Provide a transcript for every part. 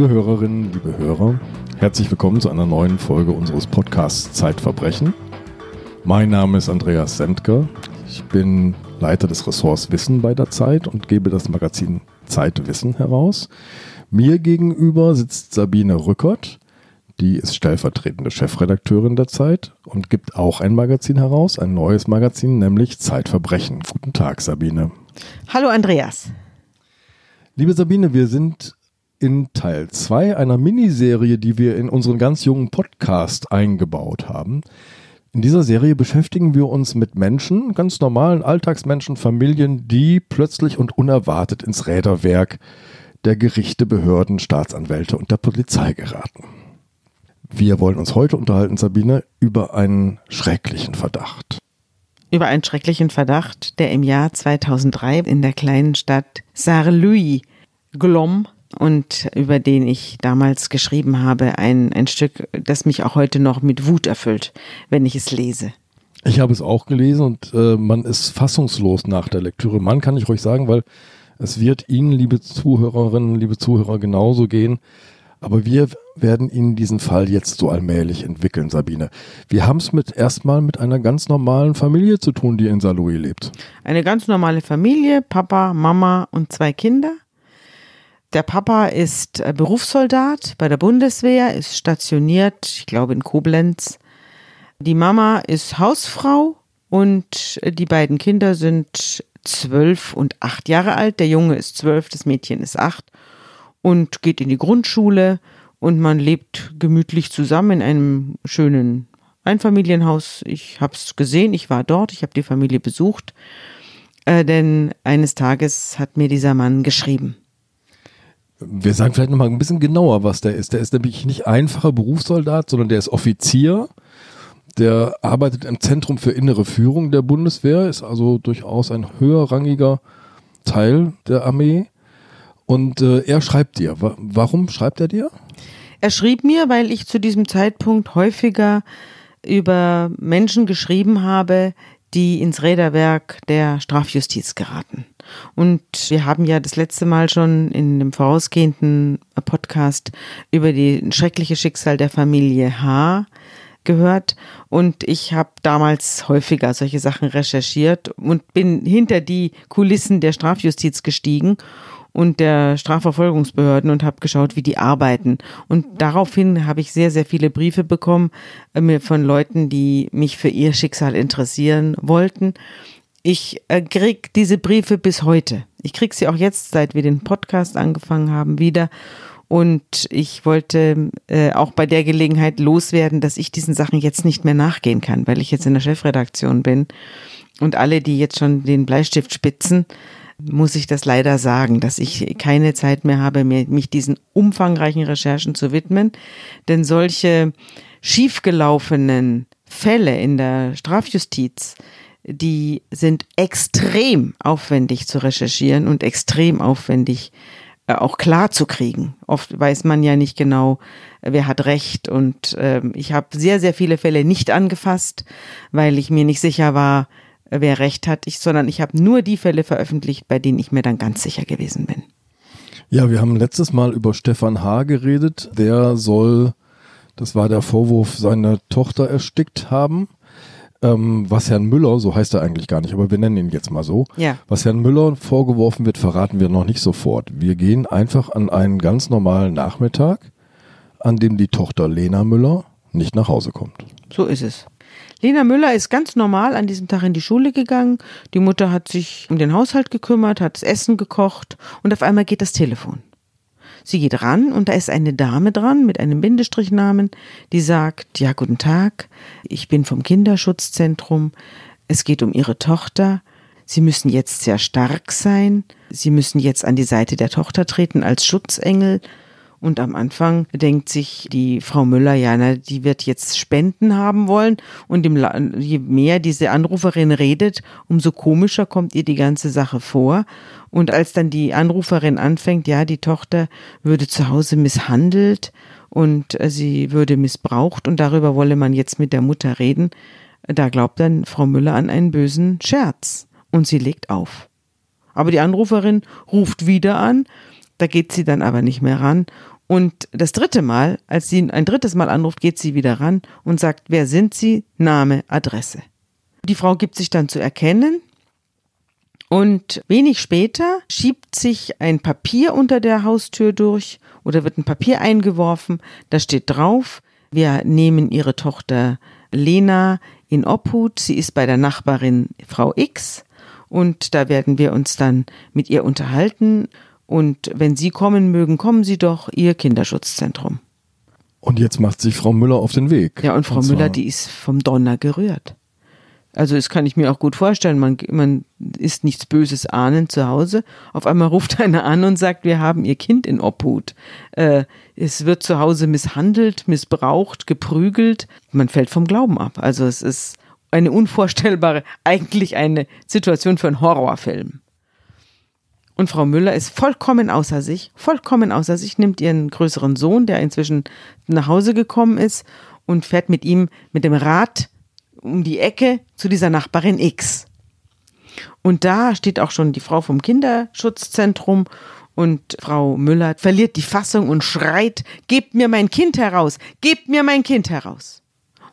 Liebe Hörerinnen, liebe Hörer, herzlich willkommen zu einer neuen Folge unseres Podcasts Zeitverbrechen. Mein Name ist Andreas Sendker. Ich bin Leiter des Ressorts Wissen bei der Zeit und gebe das Magazin Zeitwissen heraus. Mir gegenüber sitzt Sabine Rückert. Die ist stellvertretende Chefredakteurin der Zeit und gibt auch ein Magazin heraus, ein neues Magazin, nämlich Zeitverbrechen. Guten Tag, Sabine. Hallo, Andreas. Liebe Sabine, wir sind in Teil 2 einer Miniserie, die wir in unseren ganz jungen Podcast eingebaut haben. In dieser Serie beschäftigen wir uns mit Menschen, ganz normalen Alltagsmenschen, Familien, die plötzlich und unerwartet ins Räderwerk der Gerichte, Behörden, Staatsanwälte und der Polizei geraten. Wir wollen uns heute unterhalten, Sabine, über einen schrecklichen Verdacht. Über einen schrecklichen Verdacht, der im Jahr 2003 in der kleinen Stadt Saarlouis, Glom, und über den ich damals geschrieben habe, ein, ein Stück, das mich auch heute noch mit Wut erfüllt, wenn ich es lese. Ich habe es auch gelesen und äh, man ist fassungslos nach der Lektüre. Man kann ich ruhig sagen, weil es wird Ihnen, liebe Zuhörerinnen, liebe Zuhörer, genauso gehen. Aber wir werden Ihnen diesen Fall jetzt so allmählich entwickeln, Sabine. Wir haben es mit erstmal mit einer ganz normalen Familie zu tun, die in Saarlouis lebt. Eine ganz normale Familie, Papa, Mama und zwei Kinder. Der Papa ist äh, Berufssoldat bei der Bundeswehr, ist stationiert, ich glaube in Koblenz. Die Mama ist Hausfrau und die beiden Kinder sind zwölf und acht Jahre alt. Der Junge ist zwölf, das Mädchen ist acht und geht in die Grundschule und man lebt gemütlich zusammen in einem schönen Einfamilienhaus. Ich habe es gesehen, ich war dort, ich habe die Familie besucht, äh, denn eines Tages hat mir dieser Mann geschrieben. Wir sagen vielleicht nochmal ein bisschen genauer, was der ist. Der ist nämlich nicht einfacher Berufssoldat, sondern der ist Offizier. Der arbeitet im Zentrum für innere Führung der Bundeswehr, ist also durchaus ein höherrangiger Teil der Armee. Und äh, er schreibt dir. Warum schreibt er dir? Er schrieb mir, weil ich zu diesem Zeitpunkt häufiger über Menschen geschrieben habe, die ins Räderwerk der Strafjustiz geraten. Und wir haben ja das letzte Mal schon in dem vorausgehenden Podcast über die schreckliche Schicksal der Familie H gehört und ich habe damals häufiger solche Sachen recherchiert und bin hinter die Kulissen der Strafjustiz gestiegen und der Strafverfolgungsbehörden und habe geschaut, wie die arbeiten. Und daraufhin habe ich sehr, sehr viele Briefe bekommen äh, von Leuten, die mich für ihr Schicksal interessieren wollten. Ich äh, krieg diese Briefe bis heute. Ich krieg sie auch jetzt, seit wir den Podcast angefangen haben, wieder. Und ich wollte äh, auch bei der Gelegenheit loswerden, dass ich diesen Sachen jetzt nicht mehr nachgehen kann, weil ich jetzt in der Chefredaktion bin. Und alle, die jetzt schon den Bleistift spitzen, muss ich das leider sagen, dass ich keine Zeit mehr habe, mich diesen umfangreichen Recherchen zu widmen. Denn solche schiefgelaufenen Fälle in der Strafjustiz, die sind extrem aufwendig zu recherchieren und extrem aufwendig äh, auch klar zu kriegen. Oft weiß man ja nicht genau, wer hat recht. Und äh, ich habe sehr, sehr viele Fälle nicht angefasst, weil ich mir nicht sicher war, wer recht hat, ich, sondern ich habe nur die Fälle veröffentlicht, bei denen ich mir dann ganz sicher gewesen bin. Ja, wir haben letztes Mal über Stefan H. geredet. Der soll, das war der Vorwurf, seine Tochter erstickt haben. Ähm, was Herrn Müller, so heißt er eigentlich gar nicht, aber wir nennen ihn jetzt mal so. Ja. Was Herrn Müller vorgeworfen wird, verraten wir noch nicht sofort. Wir gehen einfach an einen ganz normalen Nachmittag, an dem die Tochter Lena Müller nicht nach Hause kommt. So ist es. Lena Müller ist ganz normal an diesem Tag in die Schule gegangen. Die Mutter hat sich um den Haushalt gekümmert, hat das Essen gekocht und auf einmal geht das Telefon. Sie geht ran und da ist eine Dame dran mit einem Bindestrichnamen, die sagt, ja, guten Tag, ich bin vom Kinderschutzzentrum, es geht um Ihre Tochter, Sie müssen jetzt sehr stark sein, Sie müssen jetzt an die Seite der Tochter treten als Schutzengel und am Anfang denkt sich die Frau Müller, ja, na, die wird jetzt Spenden haben wollen. Und je mehr diese Anruferin redet, umso komischer kommt ihr die ganze Sache vor. Und als dann die Anruferin anfängt, ja, die Tochter würde zu Hause misshandelt und äh, sie würde missbraucht und darüber wolle man jetzt mit der Mutter reden, da glaubt dann Frau Müller an einen bösen Scherz und sie legt auf. Aber die Anruferin ruft wieder an, da geht sie dann aber nicht mehr ran Und das dritte Mal, als sie ein drittes Mal anruft, geht sie wieder ran und sagt, wer sind Sie? Name, Adresse. Die Frau gibt sich dann zu erkennen und wenig später schiebt sich ein Papier unter der Haustür durch oder wird ein Papier eingeworfen. Da steht drauf, wir nehmen ihre Tochter Lena in Obhut. Sie ist bei der Nachbarin Frau X und da werden wir uns dann mit ihr unterhalten. Und wenn Sie kommen mögen, kommen Sie doch, Ihr Kinderschutzzentrum. Und jetzt macht sich Frau Müller auf den Weg. Ja, und Frau und Müller, die ist vom Donner gerührt. Also das kann ich mir auch gut vorstellen. Man, man ist nichts Böses ahnend zu Hause. Auf einmal ruft einer an und sagt, wir haben ihr Kind in Obhut. Äh, es wird zu Hause misshandelt, missbraucht, geprügelt. Man fällt vom Glauben ab. Also es ist eine unvorstellbare, eigentlich eine Situation für einen Horrorfilm. Und Frau Müller ist vollkommen außer sich, vollkommen außer sich, nimmt ihren größeren Sohn, der inzwischen nach Hause gekommen ist, und fährt mit ihm mit dem Rad um die Ecke zu dieser Nachbarin X. Und da steht auch schon die Frau vom Kinderschutzzentrum und Frau Müller verliert die Fassung und schreit, gebt mir mein Kind heraus, gebt mir mein Kind heraus.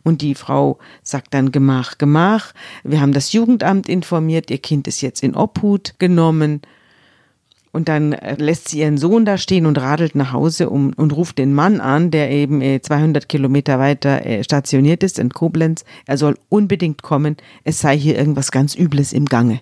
Und die Frau sagt dann Gemach, Gemach, wir haben das Jugendamt informiert, ihr Kind ist jetzt in Obhut genommen, und dann äh, lässt sie ihren Sohn da stehen und radelt nach Hause um, und ruft den Mann an, der eben 200 äh, Kilometer weiter äh, stationiert ist in Koblenz. Er soll unbedingt kommen. Es sei hier irgendwas ganz Übles im Gange.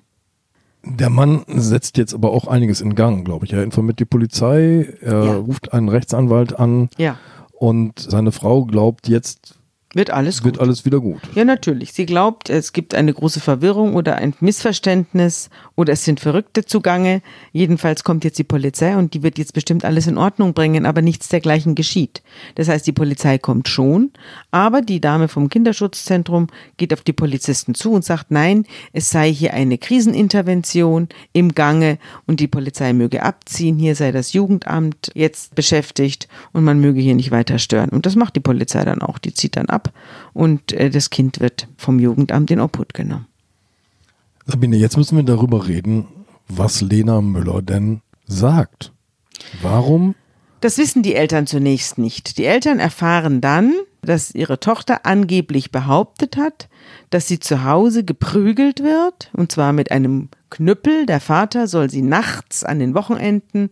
Der Mann setzt jetzt aber auch einiges in Gang, glaube ich. Er informiert die Polizei, er ja. ruft einen Rechtsanwalt an. Ja. Und seine Frau glaubt jetzt wird alles gut. Wird alles wieder gut. Ja, natürlich. Sie glaubt, es gibt eine große Verwirrung oder ein Missverständnis oder es sind Verrückte zugange. Jedenfalls kommt jetzt die Polizei und die wird jetzt bestimmt alles in Ordnung bringen, aber nichts dergleichen geschieht. Das heißt, die Polizei kommt schon, aber die Dame vom Kinderschutzzentrum geht auf die Polizisten zu und sagt, nein, es sei hier eine Krisenintervention im Gange und die Polizei möge abziehen. Hier sei das Jugendamt jetzt beschäftigt und man möge hier nicht weiter stören. Und das macht die Polizei dann auch. Die zieht dann ab und äh, das Kind wird vom Jugendamt in Obhut genommen. Sabine, jetzt müssen wir darüber reden, was Lena Müller denn sagt. Warum? Das wissen die Eltern zunächst nicht. Die Eltern erfahren dann, dass ihre Tochter angeblich behauptet hat, dass sie zu Hause geprügelt wird, und zwar mit einem Knüppel. Der Vater soll sie nachts an den Wochenenden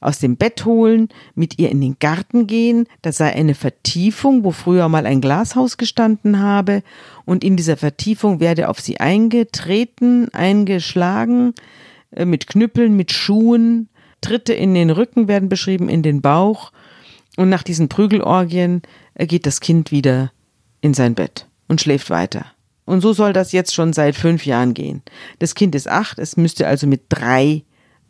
aus dem Bett holen, mit ihr in den Garten gehen. Da sei eine Vertiefung, wo früher mal ein Glashaus gestanden habe. Und in dieser Vertiefung werde auf sie eingetreten, eingeschlagen, äh, mit Knüppeln, mit Schuhen. Tritte in den Rücken werden beschrieben, in den Bauch. Und nach diesen Prügelorgien äh, geht das Kind wieder in sein Bett und schläft weiter. Und so soll das jetzt schon seit fünf Jahren gehen. Das Kind ist acht, es müsste also mit drei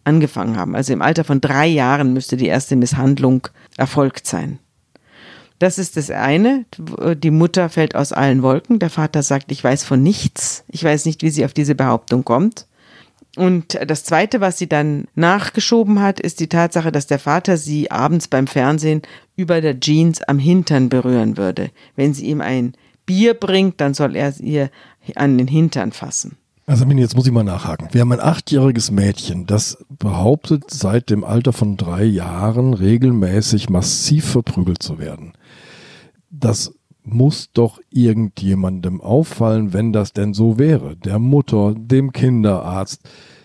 angefangen haben. Also im Alter von drei Jahren müsste die erste Misshandlung erfolgt sein. Das ist das eine. Die Mutter fällt aus allen Wolken. Der Vater sagt, ich weiß von nichts. Ich weiß nicht, wie sie auf diese Behauptung kommt. Und das Zweite, was sie dann nachgeschoben hat, ist die Tatsache, dass der Vater sie abends beim Fernsehen über der Jeans am Hintern berühren würde. Wenn sie ihm ein Bier bringt, dann soll er ihr an den Hintern fassen. Also jetzt muss ich mal nachhaken. Wir haben ein achtjähriges Mädchen, das behauptet, seit dem Alter von drei Jahren regelmäßig massiv verprügelt zu werden. Das muss doch irgendjemandem auffallen, wenn das denn so wäre. Der Mutter, dem Kinderarzt.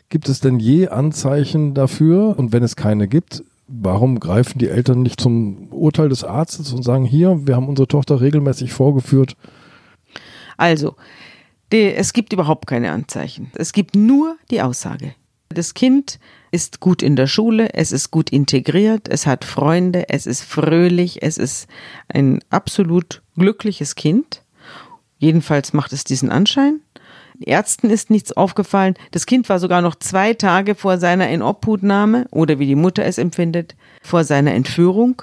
Gibt es denn je Anzeichen dafür? Und wenn es keine gibt, warum greifen die Eltern nicht zum Urteil des Arztes und sagen, hier, wir haben unsere Tochter regelmäßig vorgeführt? Also, es gibt überhaupt keine Anzeichen. Es gibt nur die Aussage. Das Kind ist gut in der Schule, es ist gut integriert, es hat Freunde, es ist fröhlich, es ist ein absolut glückliches Kind. Jedenfalls macht es diesen Anschein. Ärzten ist nichts aufgefallen. Das Kind war sogar noch zwei Tage vor seiner Inobhutnahme oder wie die Mutter es empfindet, vor seiner Entführung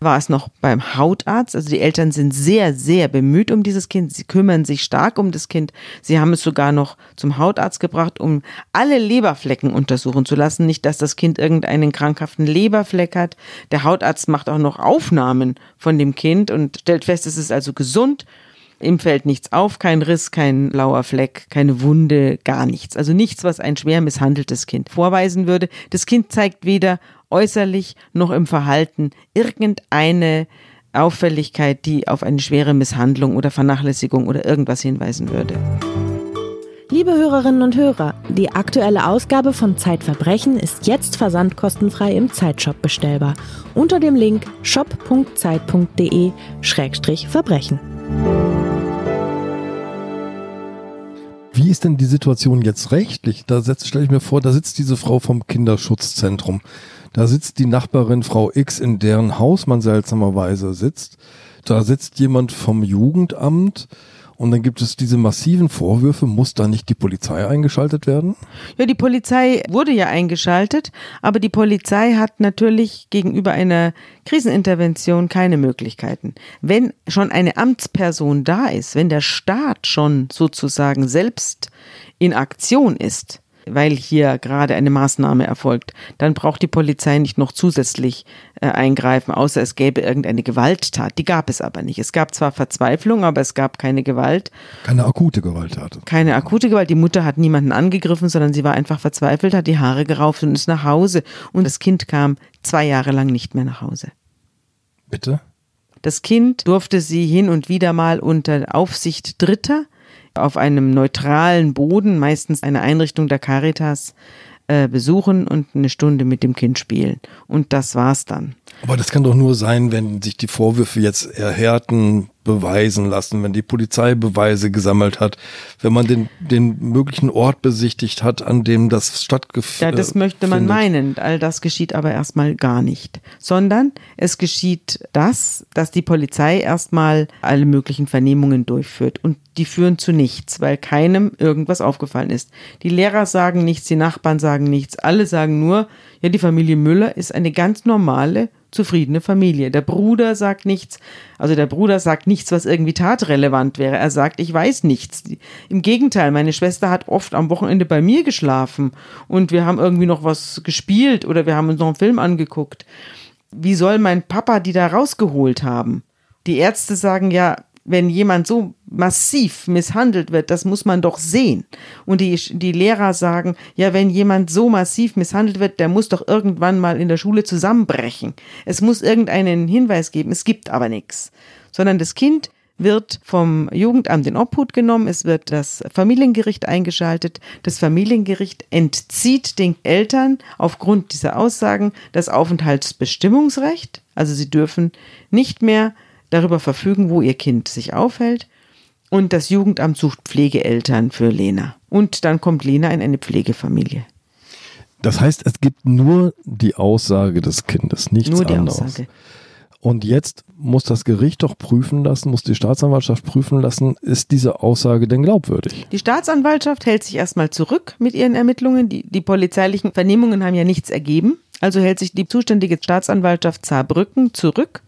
war es noch beim Hautarzt. Also die Eltern sind sehr, sehr bemüht um dieses Kind. Sie kümmern sich stark um das Kind. Sie haben es sogar noch zum Hautarzt gebracht, um alle Leberflecken untersuchen zu lassen. Nicht, dass das Kind irgendeinen krankhaften Leberfleck hat. Der Hautarzt macht auch noch Aufnahmen von dem Kind und stellt fest, es ist also gesund. Ihm fällt nichts auf, kein Riss, kein lauer Fleck, keine Wunde, gar nichts. Also nichts, was ein schwer misshandeltes Kind vorweisen würde. Das Kind zeigt weder äußerlich noch im Verhalten irgendeine Auffälligkeit, die auf eine schwere Misshandlung oder Vernachlässigung oder irgendwas hinweisen würde. Liebe Hörerinnen und Hörer, die aktuelle Ausgabe von Zeitverbrechen ist jetzt versandkostenfrei im Zeitshop bestellbar unter dem Link shop.zeit.de-verbrechen. Wie ist denn die Situation jetzt rechtlich? Da stelle ich mir vor, da sitzt diese Frau vom Kinderschutzzentrum. Da sitzt die Nachbarin Frau X, in deren Haus man seltsamerweise sitzt. Da sitzt jemand vom Jugendamt und dann gibt es diese massiven Vorwürfe, muss da nicht die Polizei eingeschaltet werden? Ja, die Polizei wurde ja eingeschaltet, aber die Polizei hat natürlich gegenüber einer Krisenintervention keine Möglichkeiten. Wenn schon eine Amtsperson da ist, wenn der Staat schon sozusagen selbst in Aktion ist, weil hier gerade eine Maßnahme erfolgt, dann braucht die Polizei nicht noch zusätzlich äh, eingreifen, außer es gäbe irgendeine Gewalttat. Die gab es aber nicht. Es gab zwar Verzweiflung, aber es gab keine Gewalt. Keine akute Gewalttat. Keine akute Gewalt. Die Mutter hat niemanden angegriffen, sondern sie war einfach verzweifelt, hat die Haare gerauft und ist nach Hause. Und das Kind kam zwei Jahre lang nicht mehr nach Hause. Bitte? Das Kind durfte sie hin und wieder mal unter Aufsicht Dritter auf einem neutralen Boden, meistens eine Einrichtung der Caritas, äh, besuchen und eine Stunde mit dem Kind spielen. Und das war's dann. Aber das kann doch nur sein, wenn sich die Vorwürfe jetzt erhärten, beweisen lassen, wenn die Polizei Beweise gesammelt hat, wenn man den, den möglichen Ort besichtigt hat, an dem das stattgefunden hat. Ja, das möchte man meinen. All das geschieht aber erstmal gar nicht. Sondern es geschieht das, dass die Polizei erstmal alle möglichen Vernehmungen durchführt. Und die führen zu nichts, weil keinem irgendwas aufgefallen ist. Die Lehrer sagen nichts, die Nachbarn sagen nichts. Alle sagen nur, ja, die Familie Müller ist eine ganz normale, zufriedene Familie. Der Bruder sagt nichts, also der Bruder sagt nichts, was irgendwie tatrelevant wäre. Er sagt, ich weiß nichts. Im Gegenteil, meine Schwester hat oft am Wochenende bei mir geschlafen und wir haben irgendwie noch was gespielt oder wir haben uns noch einen Film angeguckt. Wie soll mein Papa die da rausgeholt haben? Die Ärzte sagen ja, wenn jemand so massiv misshandelt wird, das muss man doch sehen. Und die, die Lehrer sagen, ja, wenn jemand so massiv misshandelt wird, der muss doch irgendwann mal in der Schule zusammenbrechen. Es muss irgendeinen Hinweis geben, es gibt aber nichts. Sondern das Kind wird vom Jugendamt in Obhut genommen, es wird das Familiengericht eingeschaltet. Das Familiengericht entzieht den Eltern aufgrund dieser Aussagen das Aufenthaltsbestimmungsrecht. Also sie dürfen nicht mehr darüber verfügen, wo ihr Kind sich aufhält. Und das Jugendamt sucht Pflegeeltern für Lena. Und dann kommt Lena in eine Pflegefamilie. Das heißt, es gibt nur die Aussage des Kindes, nichts nur die anderes. Aussage. Und jetzt muss das Gericht doch prüfen lassen, muss die Staatsanwaltschaft prüfen lassen, ist diese Aussage denn glaubwürdig? Die Staatsanwaltschaft hält sich erstmal zurück mit ihren Ermittlungen. Die, die polizeilichen Vernehmungen haben ja nichts ergeben. Also hält sich die zuständige Staatsanwaltschaft Saarbrücken zurück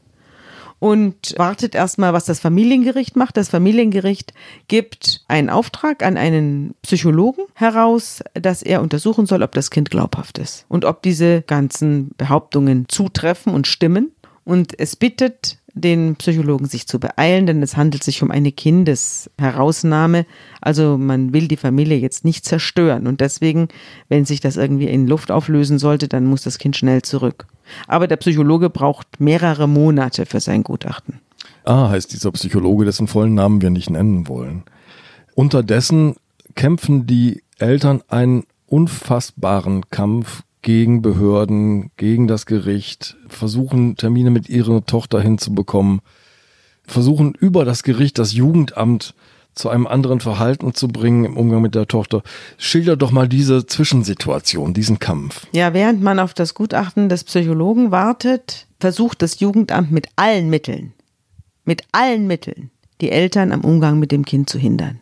und wartet erstmal, was das Familiengericht macht. Das Familiengericht gibt einen Auftrag an einen Psychologen heraus, dass er untersuchen soll, ob das Kind glaubhaft ist und ob diese ganzen Behauptungen zutreffen und stimmen. Und es bittet den Psychologen sich zu beeilen, denn es handelt sich um eine Kindesherausnahme. Also man will die Familie jetzt nicht zerstören. Und deswegen, wenn sich das irgendwie in Luft auflösen sollte, dann muss das Kind schnell zurück. Aber der Psychologe braucht mehrere Monate für sein Gutachten. Ah, heißt dieser Psychologe, dessen vollen Namen wir nicht nennen wollen. Unterdessen kämpfen die Eltern einen unfassbaren Kampf gegen Behörden, gegen das Gericht, versuchen Termine mit ihrer Tochter hinzubekommen, versuchen über das Gericht das Jugendamt zu einem anderen Verhalten zu bringen im Umgang mit der Tochter. Schilder doch mal diese Zwischensituation, diesen Kampf. Ja, während man auf das Gutachten des Psychologen wartet, versucht das Jugendamt mit allen Mitteln, mit allen Mitteln, die Eltern am Umgang mit dem Kind zu hindern.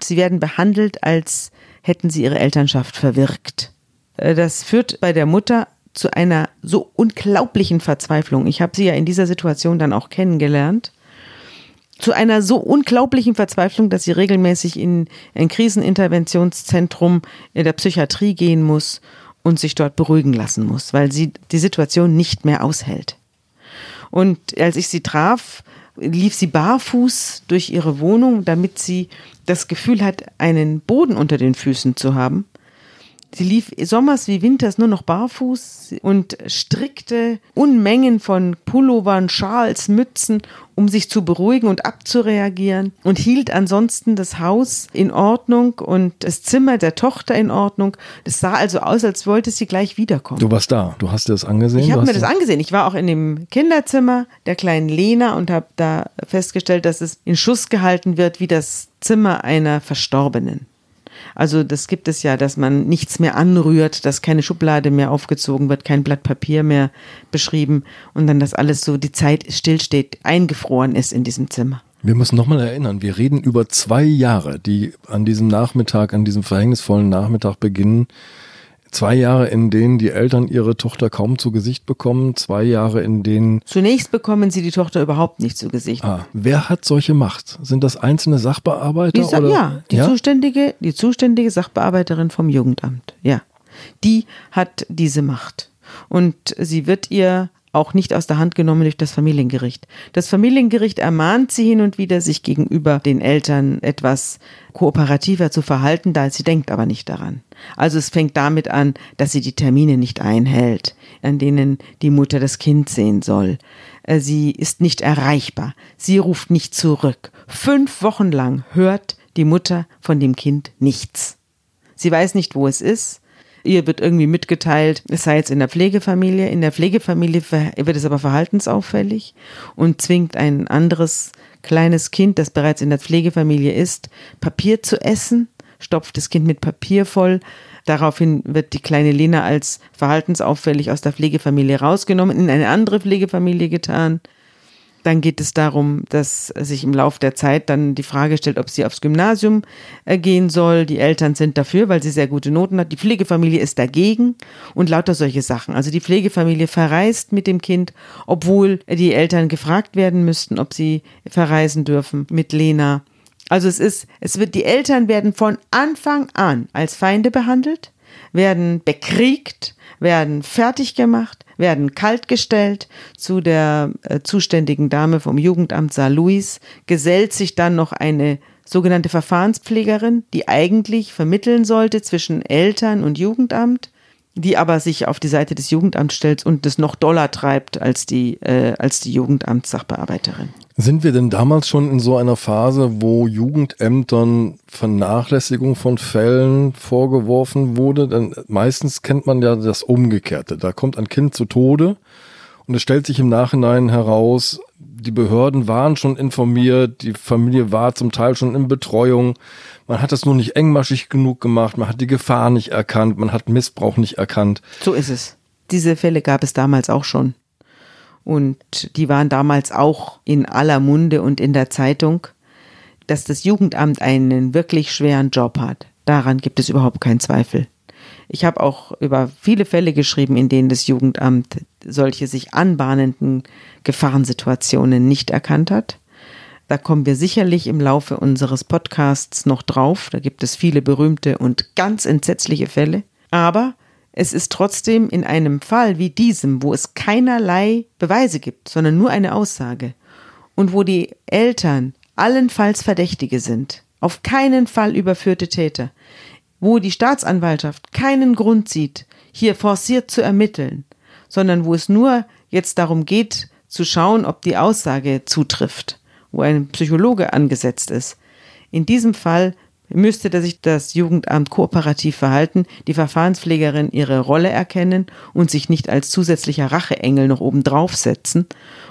Sie werden behandelt, als hätten sie ihre Elternschaft verwirkt. Äh, das führt bei der Mutter zu einer so unglaublichen Verzweiflung. Ich habe sie ja in dieser Situation dann auch kennengelernt. Zu einer so unglaublichen Verzweiflung, dass sie regelmäßig in ein Kriseninterventionszentrum in der Psychiatrie gehen muss und sich dort beruhigen lassen muss, weil sie die Situation nicht mehr aushält. Und als ich sie traf, lief sie barfuß durch ihre Wohnung, damit sie das Gefühl hat, einen Boden unter den Füßen zu haben Sie lief sommers wie winters nur noch barfuß und strickte Unmengen von Pullovern, Schals, Mützen, um sich zu beruhigen und abzureagieren und hielt ansonsten das Haus in Ordnung und das Zimmer der Tochter in Ordnung. Es sah also aus, als wollte sie gleich wiederkommen. Du warst da, du hast dir das angesehen? Ich habe mir das angesehen. Ich war auch in dem Kinderzimmer der kleinen Lena und habe da festgestellt, dass es in Schuss gehalten wird wie das Zimmer einer Verstorbenen. Also das gibt es ja, dass man nichts mehr anrührt, dass keine Schublade mehr aufgezogen wird, kein Blatt Papier mehr beschrieben und dann das alles so die Zeit stillsteht, eingefroren ist in diesem Zimmer. Wir müssen nochmal erinnern, wir reden über zwei Jahre, die an diesem Nachmittag, an diesem verhängnisvollen Nachmittag beginnen. Zwei Jahre, in denen die Eltern ihre Tochter kaum zu Gesicht bekommen. Zwei Jahre, in denen. Zunächst bekommen sie die Tochter überhaupt nicht zu Gesicht. Ah, wer hat solche Macht? Sind das einzelne Sachbearbeiter? Die, oder? ja, die zuständige, die zuständige Sachbearbeiterin vom Jugendamt. Ja, die hat diese Macht und sie wird ihr auch nicht aus der Hand genommen durch das Familiengericht. Das Familiengericht ermahnt sie hin und wieder, sich gegenüber den Eltern etwas kooperativer zu verhalten, da sie denkt aber nicht daran. Also es fängt damit an, dass sie die Termine nicht einhält, an denen die Mutter das Kind sehen soll. Äh, Sie ist nicht erreichbar. Sie ruft nicht zurück. Fünf Wochen lang hört die Mutter von dem Kind nichts. Sie weiß nicht, wo es ist. Ihr wird irgendwie mitgeteilt, es sei jetzt in der Pflegefamilie. In der Pflegefamilie wird es aber verhaltensauffällig und zwingt ein anderes kleines Kind, das bereits in der Pflegefamilie ist, Papier zu essen, stopft das Kind mit Papier voll. Daraufhin wird die kleine Lena als verhaltensauffällig aus der Pflegefamilie rausgenommen, in eine andere Pflegefamilie getan. Dann geht es darum, dass sich im Laufe der Zeit dann die Frage stellt, ob sie aufs Gymnasium äh, gehen soll. Die Eltern sind dafür, weil sie sehr gute Noten hat. Die Pflegefamilie ist dagegen und lauter solche Sachen. Also die Pflegefamilie verreist mit dem Kind, obwohl die Eltern gefragt werden müssten, ob sie verreisen dürfen mit Lena. Also es ist, es wird, die Eltern werden von Anfang an als Feinde behandelt, werden bekriegt, werden fertig gemacht, werden kaltgestellt. Zu der äh, zuständigen Dame vom Jugendamt Saar Louis gesellt sich dann noch eine sogenannte Verfahrenspflegerin, die eigentlich vermitteln sollte zwischen Eltern und Jugendamt, die aber sich auf die Seite des Jugendamts stellt und das noch doller treibt als die, äh, als die Jugendamtssachbearbeiterin. Sind wir denn damals schon in so einer Phase, wo Jugendämtern Vernachlässigung von Fällen vorgeworfen wurde? Denn meistens kennt man ja das Umgekehrte. Da kommt ein Kind zu Tode und es stellt sich im Nachhinein heraus, die Behörden waren schon informiert, die Familie war zum Teil schon in Betreuung. Man hat das nur nicht engmaschig genug gemacht, man hat die Gefahr nicht erkannt, man hat Missbrauch nicht erkannt. So ist es. Diese Fälle gab es damals auch schon. Und die waren damals auch in aller Munde und in der Zeitung, dass das Jugendamt einen wirklich schweren Job hat. Daran gibt es überhaupt keinen Zweifel. Ich habe auch über viele Fälle geschrieben, in denen das Jugendamt solche sich anbahnenden Gefahrensituationen nicht erkannt hat. Da kommen wir sicherlich im Laufe unseres Podcasts noch drauf. Da gibt es viele berühmte und ganz entsetzliche Fälle. Aber es ist trotzdem in einem Fall wie diesem, wo es keinerlei Beweise gibt, sondern nur eine Aussage und wo die Eltern allenfalls Verdächtige sind, auf keinen Fall überführte Täter, wo die Staatsanwaltschaft keinen Grund sieht, hier forciert zu ermitteln, sondern wo es nur jetzt darum geht, zu schauen, ob die Aussage zutrifft, wo ein Psychologe angesetzt ist. In diesem Fall müsste sich das Jugendamt kooperativ verhalten, die Verfahrenspflegerin ihre Rolle erkennen und sich nicht als zusätzlicher Racheengel noch oben draufsetzen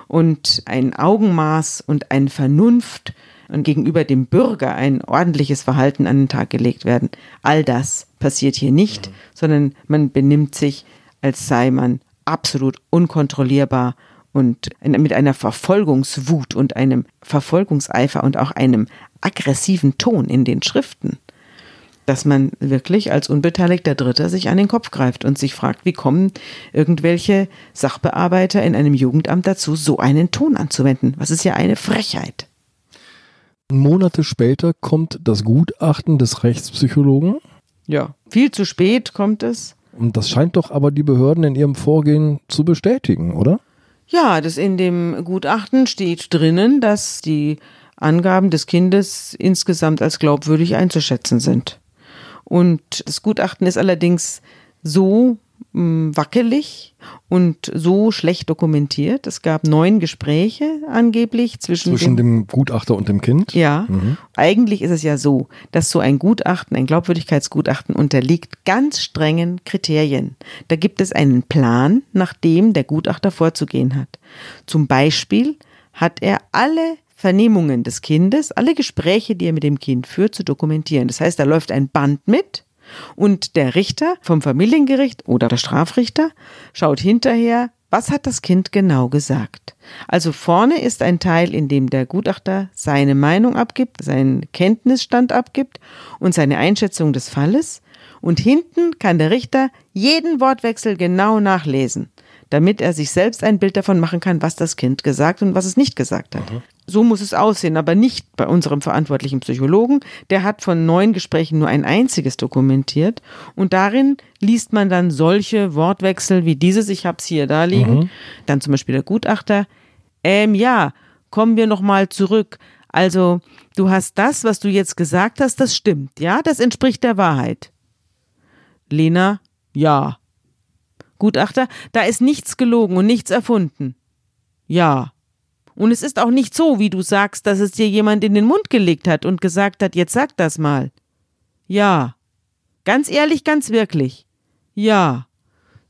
und ein Augenmaß und eine Vernunft und gegenüber dem Bürger ein ordentliches Verhalten an den Tag gelegt werden. All das passiert hier nicht, sondern man benimmt sich, als sei man absolut unkontrollierbar und mit einer Verfolgungswut und einem Verfolgungseifer und auch einem aggressiven Ton in den Schriften, dass man wirklich als unbeteiligter Dritter sich an den Kopf greift und sich fragt, wie kommen irgendwelche Sachbearbeiter in einem Jugendamt dazu, so einen Ton anzuwenden? Was ist ja eine Frechheit. Monate später kommt das Gutachten des Rechtspsychologen. Ja, viel zu spät kommt es. Und das scheint doch aber die Behörden in ihrem Vorgehen zu bestätigen, oder? Ja, das in dem Gutachten steht drinnen, dass die Angaben des Kindes insgesamt als glaubwürdig einzuschätzen sind. Und das Gutachten ist allerdings so mh, wackelig und so schlecht dokumentiert. Es gab neun Gespräche angeblich zwischen, Zwischen dem Gutachter und dem Kind? ja, eigentlich ist es ja so, dass so ein Gutachten, ein Glaubwürdigkeitsgutachten unterliegt ganz strengen Kriterien. Da gibt es einen Plan, nach dem der Gutachter vorzugehen hat. Zum Beispiel hat er alle Vernehmungen des Kindes, alle Gespräche, die er mit dem Kind führt, zu dokumentieren. Das heißt, da läuft ein Band mit und der Richter vom Familiengericht oder der Strafrichter schaut hinterher, was hat das Kind genau gesagt. Also vorne ist ein Teil, in dem der Gutachter seine Meinung abgibt, seinen Kenntnisstand abgibt und seine Einschätzung des Falles. Und hinten kann der Richter jeden Wortwechsel genau nachlesen, damit er sich selbst ein Bild davon machen kann, was das Kind gesagt und was es nicht gesagt hat. So muss es aussehen, aber nicht bei unserem verantwortlichen Psychologen. Der hat von neun Gesprächen nur ein einziges dokumentiert und darin liest man dann solche Wortwechsel wie dieses, ich habe es hier da liegen, dann zum Beispiel der Gutachter, ähm, ja, kommen wir nochmal zurück. Also, du hast das, was du jetzt gesagt hast, das stimmt, ja, das entspricht der Wahrheit. Lena, ja. Gutachter, da ist nichts gelogen und nichts erfunden. Ja. Und es ist auch nicht so, wie du sagst, dass es dir jemand in den Mund gelegt hat und gesagt hat, jetzt sag das mal. Ja. Ganz ehrlich, ganz wirklich. Ja.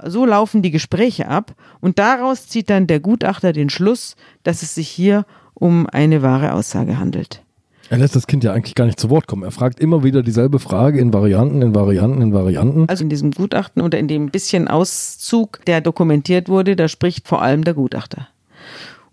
So laufen die Gespräche ab und daraus zieht dann der Gutachter den Schluss, dass es sich hier um eine wahre Aussage handelt. Er lässt das Kind ja eigentlich gar nicht zu Wort kommen. Er fragt immer wieder dieselbe Frage in Varianten, in Varianten, in Varianten. Also in diesem Gutachten oder in dem bisschen Auszug, der dokumentiert wurde, da spricht vor allem der Gutachter.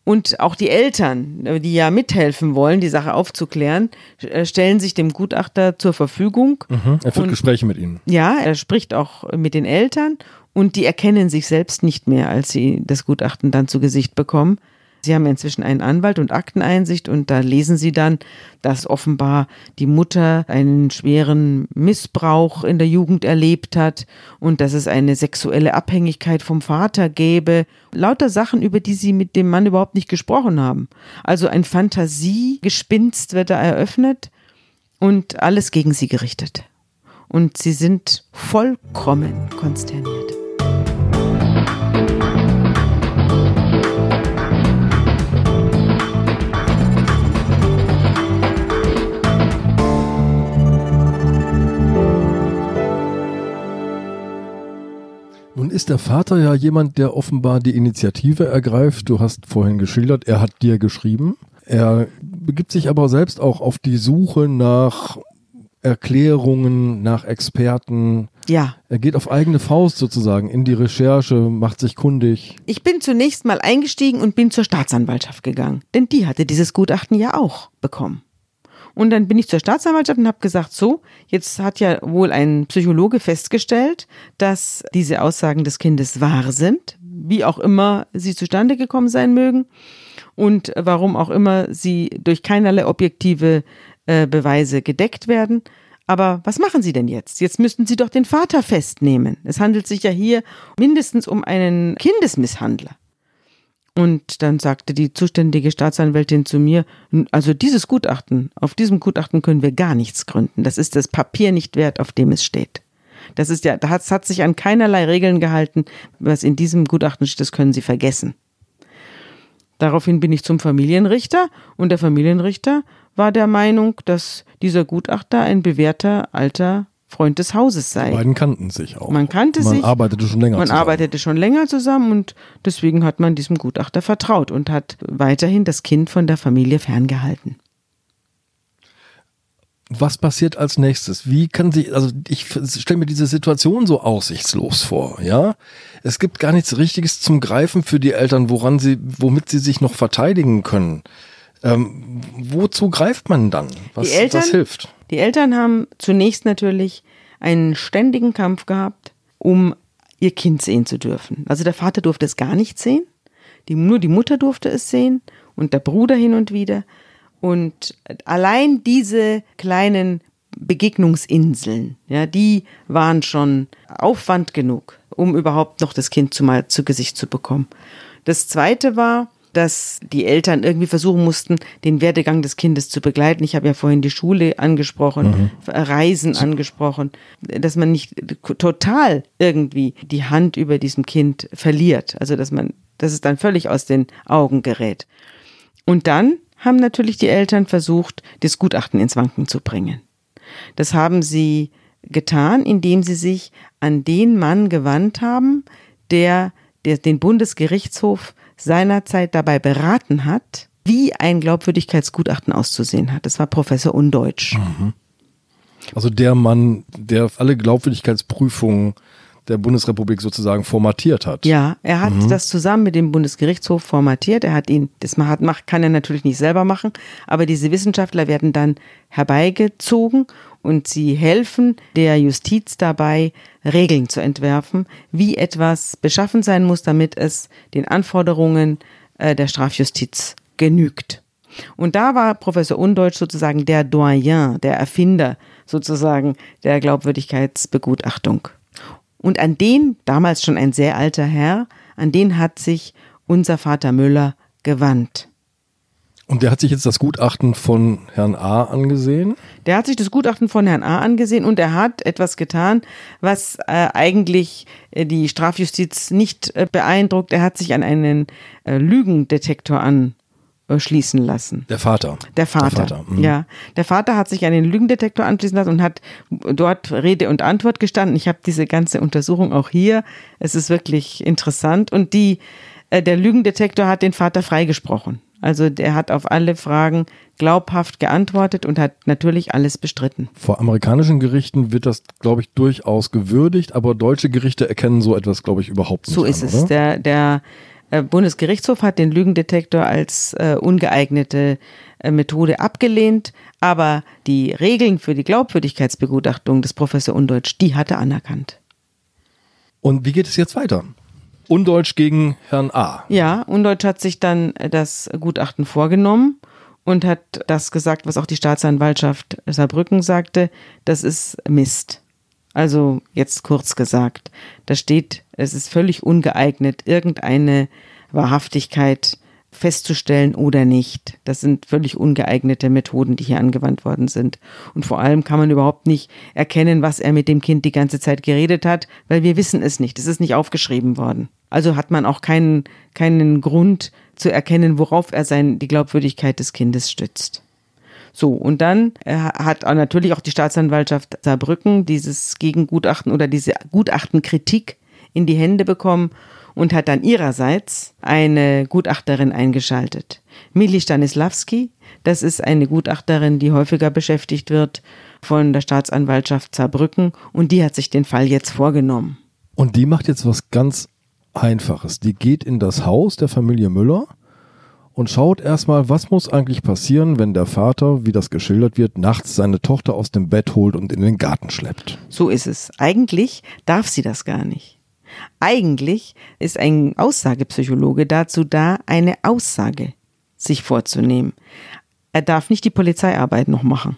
Und auch die Eltern, die ja mithelfen wollen, die Sache aufzuklären, äh, stellen sich dem Gutachter zur Verfügung. Er führt Und- Gespräche mit ihnen. Ja, er spricht auch mit den Eltern und die erkennen sich selbst nicht mehr, als sie das Gutachten dann zu Gesicht bekommen. Sie haben inzwischen einen Anwalt und Akteneinsicht und da lesen sie dann, dass offenbar die Mutter einen schweren Missbrauch in der Jugend erlebt hat und dass es eine sexuelle Abhängigkeit vom Vater gäbe. Lauter Sachen, über die sie mit dem Mann überhaupt nicht gesprochen haben. Also ein Fantasiegespinst wird da eröffnet und alles gegen sie gerichtet. Und sie sind vollkommen konsterniert. Nun ist der Vater ja jemand, der offenbar die Initiative ergreift. Du hast vorhin geschildert, er hat dir geschrieben. Er begibt sich aber selbst auch auf die Suche nach Erklärungen, nach Experten. Ja, Er geht auf eigene Faust sozusagen in die Recherche, macht sich kundig. ich bin zunächst mal eingestiegen und bin zur Staatsanwaltschaft gegangen, denn die hatte dieses Gutachten ja auch bekommen. Und dann bin ich zur Staatsanwaltschaft und habe gesagt, so, jetzt hat ja wohl ein Psychologe festgestellt, dass diese Aussagen des Kindes wahr sind, wie auch immer sie zustande gekommen sein mögen und warum auch immer sie durch keinerlei objektive äh, Beweise gedeckt werden. Aber was machen Sie denn jetzt? Jetzt müssten Sie doch den Vater festnehmen. Es handelt sich ja hier mindestens um einen Kindesmisshandler. Und dann sagte die zuständige Staatsanwältin zu mir, also dieses Gutachten, auf diesem Gutachten können wir gar nichts gründen. Das ist das Papier nicht wert, auf dem es steht. Das ist ja, da hat, hat sich an keinerlei Regeln gehalten, was in diesem Gutachten steht, das können Sie vergessen. Daraufhin bin ich zum Familienrichter und der Familienrichter war der Meinung, dass dieser Gutachter ein bewährter alter Freund des Hauses sei. Die beiden kannten sich auch. Man kannte man sich. arbeitete schon länger Man zusammen. arbeitete schon länger zusammen und deswegen hat man diesem Gutachter vertraut und hat weiterhin das Kind von der Familie ferngehalten. Was passiert als nächstes? Wie kann sich, also ich stelle mir diese Situation so aussichtslos vor, ja? Es gibt gar nichts Richtiges zum Greifen für die Eltern, woran sie, womit sie sich noch verteidigen können. Ähm, wozu greift man dann? Was, Die Eltern- was hilft? Die Eltern haben zunächst natürlich einen ständigen Kampf gehabt, um ihr Kind sehen zu dürfen. Also der Vater durfte es gar nicht sehen, die, nur die Mutter durfte es sehen und der Bruder hin und wieder. Und allein diese kleinen Begegnungsinseln, ja, die waren schon Aufwand genug, um überhaupt noch das Kind zu mal zu Gesicht zu bekommen. Das zweite war, dass die Eltern irgendwie versuchen mussten, den Werdegang des Kindes zu begleiten. Ich habe ja vorhin die Schule angesprochen, mhm. Reisen angesprochen, dass man nicht total irgendwie die Hand über diesem Kind verliert. Also dass man, dass es dann völlig aus den Augen gerät. Und dann haben natürlich die Eltern versucht, das Gutachten ins Wanken zu bringen. Das haben sie getan, indem sie sich an den Mann gewandt haben, der, der den Bundesgerichtshof seinerzeit dabei beraten hat, wie ein Glaubwürdigkeitsgutachten auszusehen hat. Das war Professor Undeutsch. Mhm. Also der Mann, der alle Glaubwürdigkeitsprüfungen der Bundesrepublik sozusagen formatiert hat. Ja, er hat mhm. das zusammen mit dem Bundesgerichtshof formatiert. Er hat ihn, das macht, kann er natürlich nicht selber machen, aber diese Wissenschaftler werden dann herbeigezogen und sie helfen der Justiz dabei, Regeln zu entwerfen, wie etwas beschaffen sein muss, damit es den Anforderungen äh, der Strafjustiz genügt. Und da war Professor Undeutsch sozusagen der Doyen, der Erfinder sozusagen der Glaubwürdigkeitsbegutachtung. Und an den, damals schon ein sehr alter Herr, an den hat sich unser Vater Müller gewandt. Und der hat sich jetzt das Gutachten von Herrn A angesehen? Der hat sich das Gutachten von Herrn A angesehen und er hat etwas getan, was äh, eigentlich äh, die Strafjustiz nicht äh, beeindruckt. Er hat sich an einen äh, Lügendetektor an schließen lassen. Der Vater. Der Vater. Der Vater. Mhm. Ja. Der Vater hat sich an den Lügendetektor anschließen lassen und hat dort Rede und Antwort gestanden. Ich habe diese ganze Untersuchung auch hier. Es ist wirklich interessant. Und die, äh, der Lügendetektor hat den Vater freigesprochen. Also der hat auf alle Fragen glaubhaft geantwortet und hat natürlich alles bestritten. Vor amerikanischen Gerichten wird das, glaube ich, durchaus gewürdigt, aber deutsche Gerichte erkennen so etwas, glaube ich, überhaupt nicht. So ist an, es. Der, der äh, Bundesgerichtshof hat den Lügendetektor als äh, ungeeignete äh, Methode abgelehnt, aber die Regeln für die Glaubwürdigkeitsbegutachtung des Professor Undeutsch, die hat er anerkannt. Und wie geht es jetzt weiter? Undeutsch gegen Herrn A. Ja, Undeutsch hat sich dann das Gutachten vorgenommen und hat das gesagt, was auch die Staatsanwaltschaft Saarbrücken sagte, das ist Mist. Also jetzt kurz gesagt, da steht, es ist völlig ungeeignet, irgendeine Wahrhaftigkeit festzustellen oder nicht. Das sind völlig ungeeignete Methoden, die hier angewandt worden sind. Und vor allem kann man überhaupt nicht erkennen, was er mit dem Kind die ganze Zeit geredet hat, weil wir wissen es nicht. Es ist nicht aufgeschrieben worden. Also hat man auch keinen, keinen Grund zu erkennen, worauf er sein, die Glaubwürdigkeit des Kindes stützt. So, und dann äh, hat natürlich auch die Staatsanwaltschaft Saarbrücken dieses Gegengutachten oder diese Gutachtenkritik in die Hände bekommen und hat dann ihrerseits eine Gutachterin eingeschaltet. Mili Stanislawski, das ist eine Gutachterin, die häufiger beschäftigt wird von der Staatsanwaltschaft Saarbrücken und die hat sich den Fall jetzt vorgenommen. Und die macht jetzt was ganz Einfaches. Die geht in das Haus der Familie Müller und schaut erstmal, was muss eigentlich passieren, wenn der Vater, wie das geschildert wird, nachts seine Tochter aus dem Bett holt und in den Garten schleppt. So ist es. Eigentlich darf sie das gar nicht. Eigentlich ist ein Aussagepsychologe dazu da, eine Aussage sich vorzunehmen. Er darf nicht die Polizeiarbeit noch machen.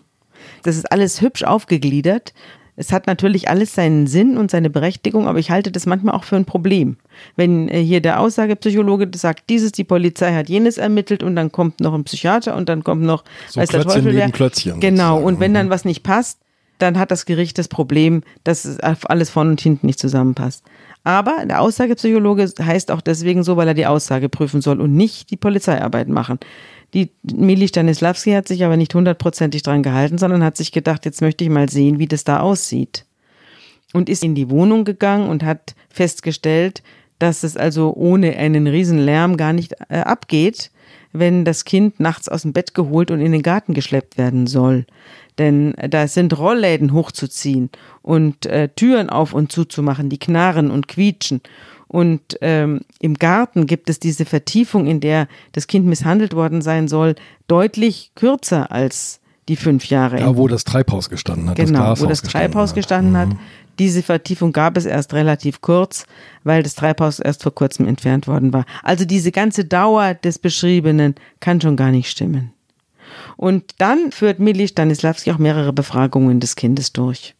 Das ist alles hübsch aufgegliedert. Es hat natürlich alles seinen Sinn und seine Berechtigung, aber ich halte das manchmal auch für ein Problem. Wenn äh, hier der Aussagepsychologe sagt, dieses, die Polizei hat jenes ermittelt und dann kommt noch ein Psychiater und dann kommt noch so weiß der Teufel wer. Klötzchen genau, und wenn dann was nicht passt, dann hat das Gericht das Problem, dass alles vorne und hinten nicht zusammenpasst. Aber der Aussagepsychologe heißt auch deswegen so, weil er die Aussage prüfen soll und nicht die Polizeiarbeit machen. Die Mili Stanislawski hat sich aber nicht hundertprozentig dran gehalten, sondern hat sich gedacht, jetzt möchte ich mal sehen, wie das da aussieht. Und ist in die Wohnung gegangen und hat festgestellt, dass es also ohne einen riesen Lärm gar nicht äh, abgeht, wenn das Kind nachts aus dem Bett geholt und in den Garten geschleppt werden soll. Denn da sind Rollläden hochzuziehen und äh, Türen auf und zuzumachen, die knarren und quietschen. Und ähm, im Garten gibt es diese Vertiefung, in der das Kind misshandelt worden sein soll, deutlich kürzer als die fünf Jahre. Da, wo das Treibhaus gestanden hat. Genau, das wo das Treibhaus hat. gestanden hat. Mhm. Diese Vertiefung gab es erst relativ kurz, weil das Treibhaus erst vor kurzem entfernt worden war. Also diese ganze Dauer des Beschriebenen kann schon gar nicht stimmen. Und dann führt Milli Stanislawski auch mehrere Befragungen des Kindes durch.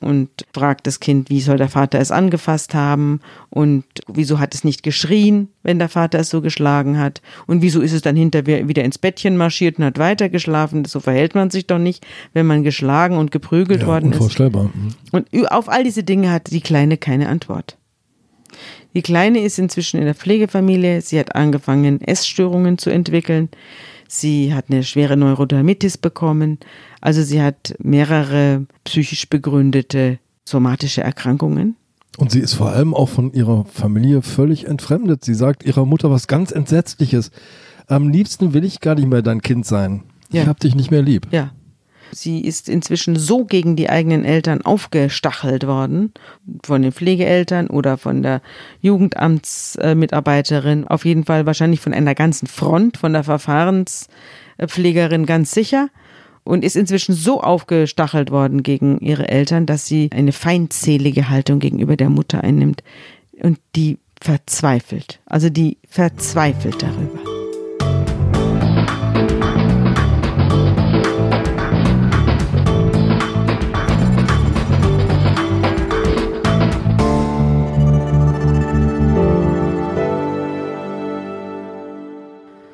Und fragt das Kind, wie soll der Vater es angefasst haben und wieso hat es nicht geschrien, wenn der Vater es so geschlagen hat und wieso ist es dann hinterher wieder ins Bettchen marschiert und hat weitergeschlafen. So verhält man sich doch nicht, wenn man geschlagen und geprügelt Ja, worden ist. unvorstellbar. Mhm. Und auf all diese Dinge hat die Kleine keine Antwort. Die Kleine ist inzwischen in der Pflegefamilie. Sie hat angefangen, Essstörungen zu entwickeln. Sie hat eine schwere Neurodermitis bekommen. Also sie hat mehrere psychisch begründete somatische Erkrankungen. Und sie ist vor allem auch von ihrer Familie völlig entfremdet. Sie sagt ihrer Mutter was ganz Entsetzliches. Am liebsten will ich gar nicht mehr dein Kind sein. Ja. Ich hab dich nicht mehr lieb. Ja. Sie ist inzwischen so gegen die eigenen Eltern aufgestachelt worden, von den Pflegeeltern oder von der Jugendamtsmitarbeiterin, auf jeden Fall wahrscheinlich von einer ganzen Front, von der Verfahrenspflegerin ganz sicher, und ist inzwischen so aufgestachelt worden gegen ihre Eltern, dass sie eine feindselige Haltung gegenüber der Mutter einnimmt und die verzweifelt, also die verzweifelt darüber.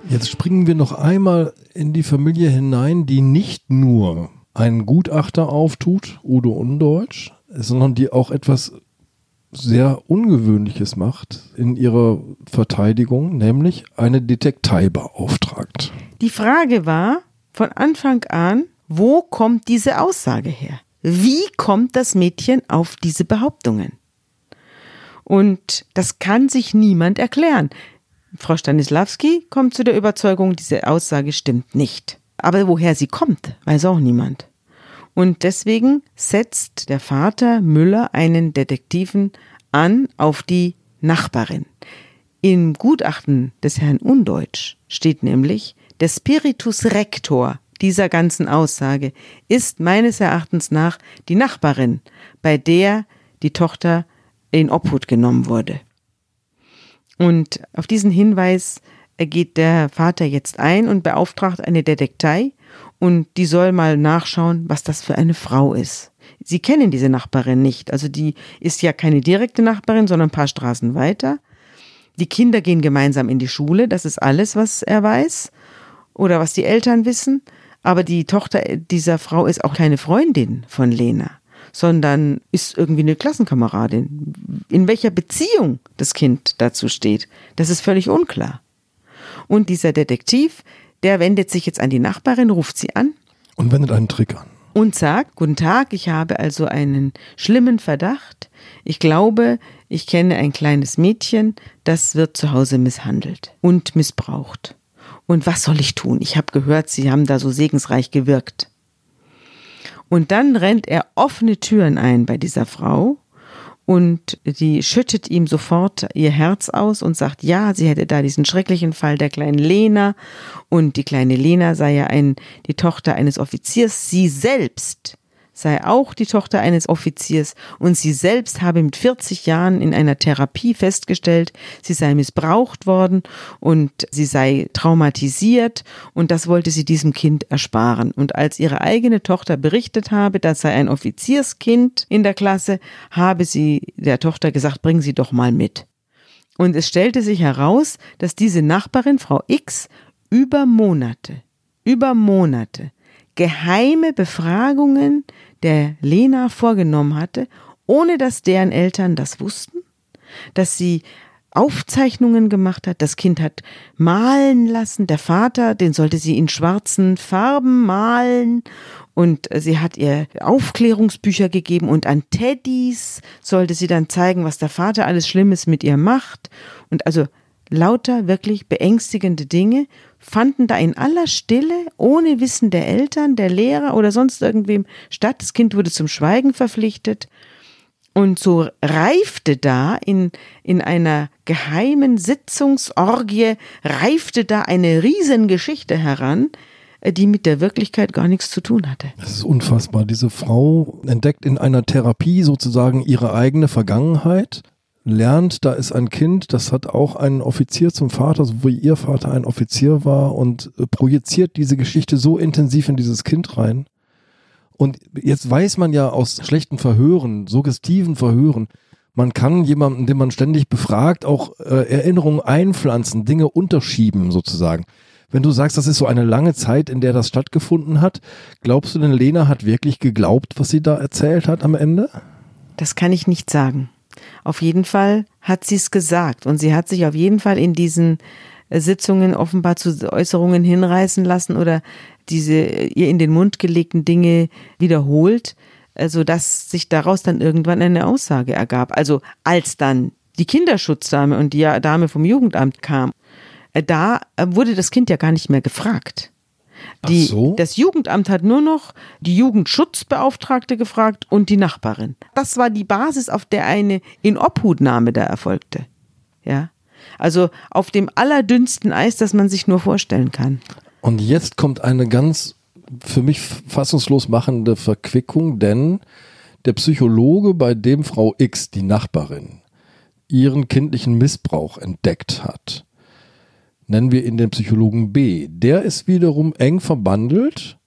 Jetzt springen wir noch einmal in die Familie hinein, die nicht nur einen Gutachter auftut, Udo Undeutsch, sondern die auch etwas sehr Ungewöhnliches macht in ihrer Verteidigung, nämlich eine Detektei beauftragt. Die Frage war von Anfang an, wo kommt diese Aussage her? Wie kommt das Mädchen auf diese Behauptungen? Und das kann sich niemand erklären. Frau Stanislawski kommt zu der Überzeugung, diese Aussage stimmt nicht. Aber woher sie kommt, weiß auch niemand. Und deswegen setzt der Vater Müller einen Detektiven an auf die Nachbarin. Im Gutachten des Herrn Undeutsch steht nämlich, der Spiritus Rector dieser ganzen Aussage ist meines Erachtens nach die Nachbarin, bei der die Tochter in Obhut genommen wurde. Und auf diesen Hinweis geht der Vater jetzt ein und beauftragt eine Detektei und die soll mal nachschauen, was das für eine Frau ist. Sie kennen diese Nachbarin nicht, also die ist ja keine direkte Nachbarin, sondern ein paar Straßen weiter. Die Kinder gehen gemeinsam in die Schule, das ist alles, was er weiß oder was die Eltern wissen. Aber die Tochter dieser Frau ist auch keine Freundin von Lena, sondern ist irgendwie eine Klassenkameradin. In welcher Beziehung das Kind dazu steht, das ist völlig unklar. Und dieser Detektiv, der wendet sich jetzt an die Nachbarin, ruft sie an Und wendet einen Trick an. und sagt, guten Tag, ich habe also einen schlimmen Verdacht. Ich glaube, ich kenne ein kleines Mädchen, das wird zu Hause misshandelt und missbraucht. Und was soll ich tun? Ich habe gehört, Sie haben da so segensreich gewirkt. Und dann rennt er offene Türen ein bei dieser Frau und die schüttet ihm sofort ihr Herz aus und sagt, ja, sie hätte da diesen schrecklichen Fall der kleinen Lena. Und die kleine Lena sei ja ein, die Tochter eines Offiziers, sie selbst sei auch die Tochter eines Offiziers und sie selbst habe mit 40 Jahren in einer Therapie festgestellt, sie sei missbraucht worden und sie sei traumatisiert und das wollte sie diesem Kind ersparen. Und als ihre eigene Tochter berichtet habe, das sei ein Offizierskind in der Klasse, habe sie der Tochter gesagt, bring sie doch mal mit. Und es stellte sich heraus, dass diese Nachbarin, Frau X, über Monate, über Monate geheime Befragungen der Lena vorgenommen hatte, ohne dass deren Eltern das wussten, dass sie Aufzeichnungen gemacht hat, das Kind hat malen lassen, der Vater, den sollte sie in schwarzen Farben malen und sie hat ihr Aufklärungsbücher gegeben und an Teddys sollte sie dann zeigen, was der Vater alles Schlimmes mit ihr macht. Und also lauter wirklich beängstigende Dinge fanden da in aller Stille, ohne Wissen der Eltern, der Lehrer oder sonst irgendwem statt. Das Kind wurde zum Schweigen verpflichtet. Und so reifte da in, in einer geheimen Sitzungsorgie, reifte da eine Riesengeschichte heran, die mit der Wirklichkeit gar nichts zu tun hatte. Das ist unfassbar. Diese Frau entdeckt in einer Therapie sozusagen ihre eigene Vergangenheit, lernt, da ist ein Kind, das hat auch einen Offizier zum Vater, so wie ihr Vater ein Offizier war und äh, projiziert diese Geschichte so intensiv in dieses Kind rein. Und jetzt weiß man ja aus schlechten Verhören, suggestiven Verhören, man kann jemanden, den man ständig befragt, auch äh, Erinnerungen einpflanzen, Dinge unterschieben sozusagen. Wenn du sagst, das ist so eine lange Zeit, in der das stattgefunden hat, glaubst du denn, Lena hat wirklich geglaubt, was sie da erzählt hat am Ende? Das kann ich nicht sagen. Auf jeden Fall hat sie es gesagt und sie hat sich auf jeden Fall in diesen äh, Sitzungen offenbar zu Äußerungen hinreißen lassen oder diese ihr in den Mund gelegten Dinge wiederholt, also dass sich daraus dann irgendwann eine Aussage ergab. Also als dann die Kinderschutzdame und die Dame vom Jugendamt kam, äh, da äh, wurde das Kind ja gar nicht mehr gefragt. Die, so? Das Jugendamt hat nur noch die Jugendschutzbeauftragte gefragt und die Nachbarin. Das war die Basis, auf der eine Inobhutnahme da erfolgte. Ja. Also auf dem allerdünnsten Eis, das man sich nur vorstellen kann. Und jetzt kommt eine ganz für mich fassungslos machende Verquickung, denn der Psychologe, bei dem Frau X, die Nachbarin, ihren kindlichen Missbrauch entdeckt hat, nennen wir ihn den Psychologen B, der ist wiederum eng verbandelt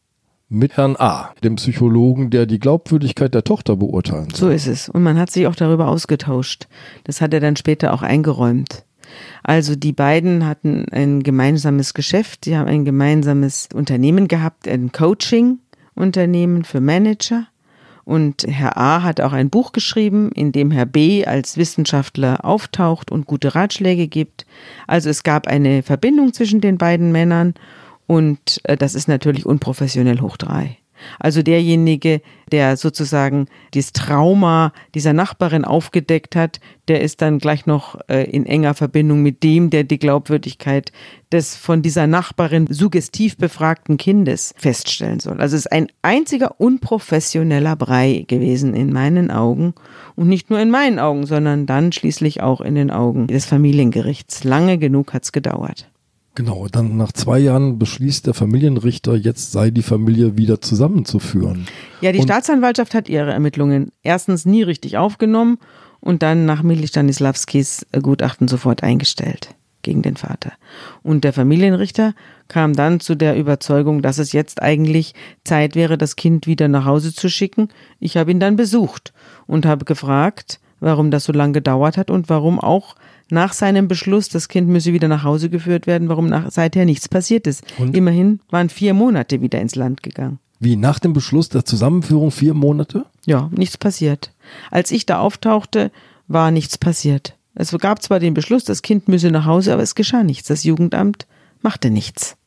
mit Herrn A, dem Psychologen, der die Glaubwürdigkeit der Tochter beurteilen soll. So ist es. Und man hat sich auch darüber ausgetauscht. Das hat er dann später auch eingeräumt. Also die beiden hatten ein gemeinsames Geschäft, sie haben ein gemeinsames Unternehmen gehabt, ein Coaching-Unternehmen für Manager. Und Herr A hat auch ein Buch geschrieben, in dem Herr B als Wissenschaftler auftaucht und gute Ratschläge gibt. Also es gab eine Verbindung zwischen den beiden Männern und äh, das ist natürlich unprofessionell hoch drei. Also derjenige, der sozusagen das Trauma dieser Nachbarin aufgedeckt hat, der ist dann gleich noch äh, in enger Verbindung mit dem, der die Glaubwürdigkeit des von dieser Nachbarin suggestiv befragten Kindes feststellen soll. Also es ist ein einziger unprofessioneller Brei gewesen in meinen Augen und nicht nur in meinen Augen, sondern dann schließlich auch in den Augen des Familiengerichts. Lange genug hat's gedauert. Genau, dann nach zwei Jahren beschließt der Familienrichter, jetzt sei die Familie wieder zusammenzuführen. Ja, die und Staatsanwaltschaft hat ihre Ermittlungen erstens nie richtig aufgenommen und dann nach Mili Stanislawskis Gutachten sofort eingestellt gegen den Vater. Und der Familienrichter kam dann zu der Überzeugung, dass es jetzt eigentlich Zeit wäre, das Kind wieder nach Hause zu schicken. Ich habe ihn dann besucht und habe gefragt, warum das so lange gedauert hat und warum auch nach seinem Beschluss, das Kind müsse wieder nach Hause geführt werden, warum nach, seither nichts passiert ist. Und? Immerhin waren vier Monate wieder ins Land gegangen. Wie, nach dem Beschluss der Zusammenführung vier Monate? Ja, nichts passiert. Als ich da auftauchte, war nichts passiert. Es gab zwar den Beschluss, das Kind müsse nach Hause, aber es geschah nichts. Das Jugendamt machte nichts.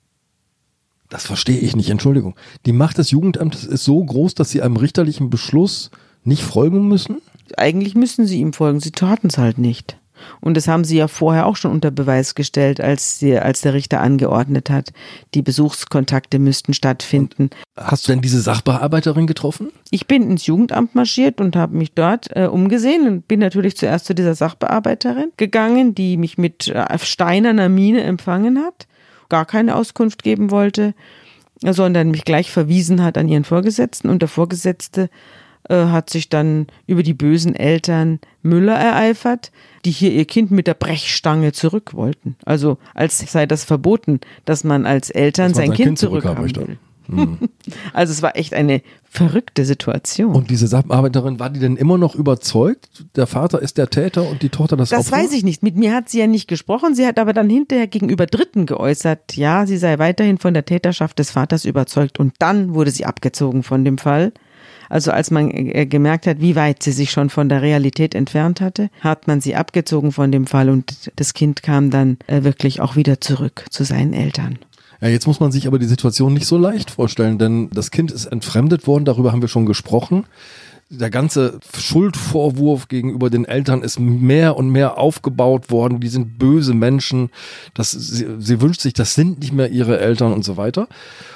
Das verstehe ich nicht, Entschuldigung. Die Macht des Jugendamtes ist so groß, dass sie einem richterlichen Beschluss nicht folgen müssen? Eigentlich müssen sie ihm folgen, sie taten es halt nicht. Und das haben sie ja vorher auch schon unter Beweis gestellt, als, sie, als der Richter angeordnet hat, die Besuchskontakte müssten stattfinden. Und hast du denn diese Sachbearbeiterin getroffen? Ich bin ins Jugendamt marschiert und habe mich dort äh, umgesehen und bin natürlich zuerst zu dieser Sachbearbeiterin gegangen, die mich mit äh, steinerner Miene empfangen hat, gar keine Auskunft geben wollte, sondern mich gleich verwiesen hat an ihren Vorgesetzten und der Vorgesetzte äh, hat sich dann über die bösen Eltern Müller ereifert, die hier ihr Kind mit der Brechstange zurück wollten. Also als sei das verboten, dass man als Eltern man sein, sein, Kind, kind zurückhaben will. Hm. Also es war echt eine verrückte Situation. Und diese Sachbearbeiterin, war die denn immer noch überzeugt, der Vater ist der Täter und die Tochter das Das Opfer? weiß ich nicht. Mit mir hat sie ja nicht gesprochen. Sie hat aber dann hinterher gegenüber Dritten geäußert, ja, sie sei weiterhin von der Täterschaft des Vaters überzeugt. Und dann wurde sie abgezogen von dem Fall. Also als man äh, gemerkt hat, wie weit sie sich schon von der Realität entfernt hatte, hat man sie abgezogen von dem Fall und das Kind kam dann äh, wirklich auch wieder zurück zu seinen Eltern. Ja, jetzt muss man sich aber die Situation nicht so leicht vorstellen, denn das Kind ist entfremdet worden, darüber haben wir schon gesprochen der ganze Schuldvorwurf gegenüber den Eltern ist mehr und mehr aufgebaut worden. Die sind böse Menschen. Das, sie, sie wünscht sich, das sind nicht mehr ihre Eltern und so weiter.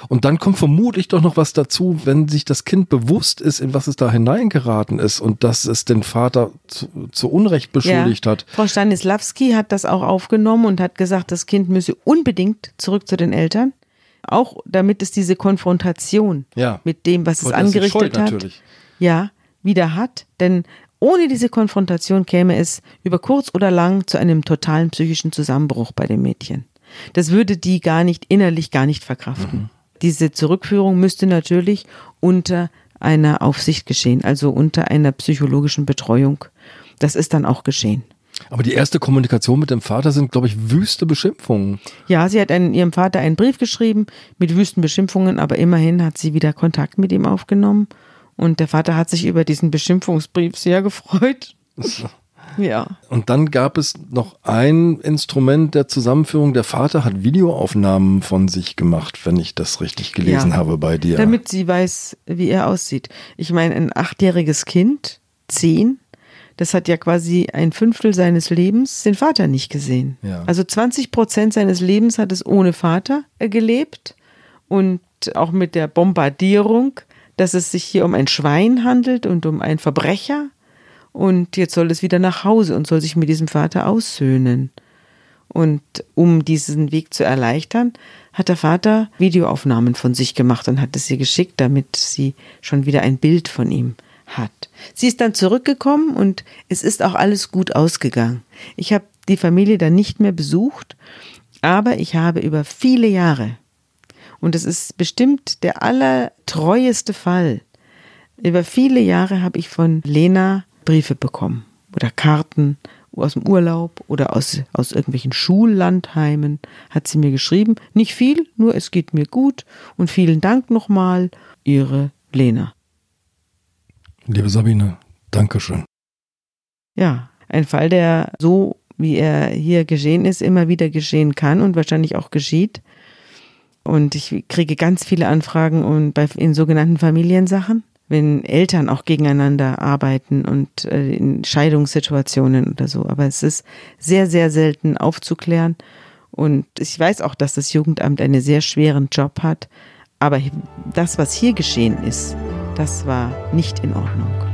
Und dann kommt vermutlich doch noch was dazu, wenn sich das Kind bewusst ist, in was es da hineingeraten ist und dass es den Vater zu, zu Unrecht beschuldigt ja. hat. Frau Stanislawski hat das auch aufgenommen und hat gesagt, das Kind müsse unbedingt zurück zu den Eltern. Auch damit es diese Konfrontation ja. mit dem, was es angerichtet hat. Natürlich. Ja, wieder hat, denn ohne diese Konfrontation käme es über kurz oder lang zu einem totalen psychischen Zusammenbruch bei dem Mädchen. Das würde die gar nicht innerlich gar nicht verkraften. Mhm. Diese Zurückführung müsste natürlich unter einer Aufsicht geschehen, also unter einer psychologischen Betreuung. Das ist dann auch geschehen. Aber die erste Kommunikation mit dem Vater sind, glaube ich, wüste Beschimpfungen. Ja, sie hat einen, ihrem Vater einen Brief geschrieben mit wüsten Beschimpfungen, aber immerhin hat sie wieder Kontakt mit ihm aufgenommen. Und der Vater hat sich über diesen Beschimpfungsbrief sehr gefreut. Ja. Und dann gab es noch ein Instrument der Zusammenführung. Der Vater hat Videoaufnahmen von sich gemacht, wenn ich das richtig gelesen Ja. habe bei dir. Damit sie weiß, wie er aussieht. Ich meine, ein achtjähriges Kind, zehn, das hat ja quasi ein Fünftel seines Lebens den Vater nicht gesehen. Ja. Also 20 Prozent seines Lebens hat es ohne Vater äh, gelebt und auch mit der Bombardierung, dass es sich hier um ein Schwein handelt und um einen Verbrecher. Und jetzt soll es wieder nach Hause und soll sich mit diesem Vater aussöhnen. Und um diesen Weg zu erleichtern, hat der Vater Videoaufnahmen von sich gemacht und hat es ihr geschickt, damit sie schon wieder ein Bild von ihm hat. Sie ist dann zurückgekommen und es ist auch alles gut ausgegangen. Ich habe die Familie dann nicht mehr besucht, aber ich habe über viele Jahre, und es ist bestimmt der allertreueste Fall, über viele Jahre habe ich von Lena Briefe bekommen oder Karten aus dem Urlaub oder aus, aus irgendwelchen Schullandheimen hat sie mir geschrieben. Nicht viel, nur es geht mir gut und vielen Dank nochmal, ihre Lena. Liebe Sabine, Dankeschön. Ja, ein Fall, der so, wie er hier geschehen ist, immer wieder geschehen kann und wahrscheinlich auch geschieht. Und ich kriege ganz viele Anfragen und bei, in sogenannten Familiensachen, wenn Eltern auch gegeneinander arbeiten und äh, in Scheidungssituationen oder so. Aber es ist sehr, sehr selten aufzuklären. Und ich weiß auch, dass das Jugendamt einen sehr schweren Job hat. Aber das, was hier geschehen ist, das war nicht in Ordnung.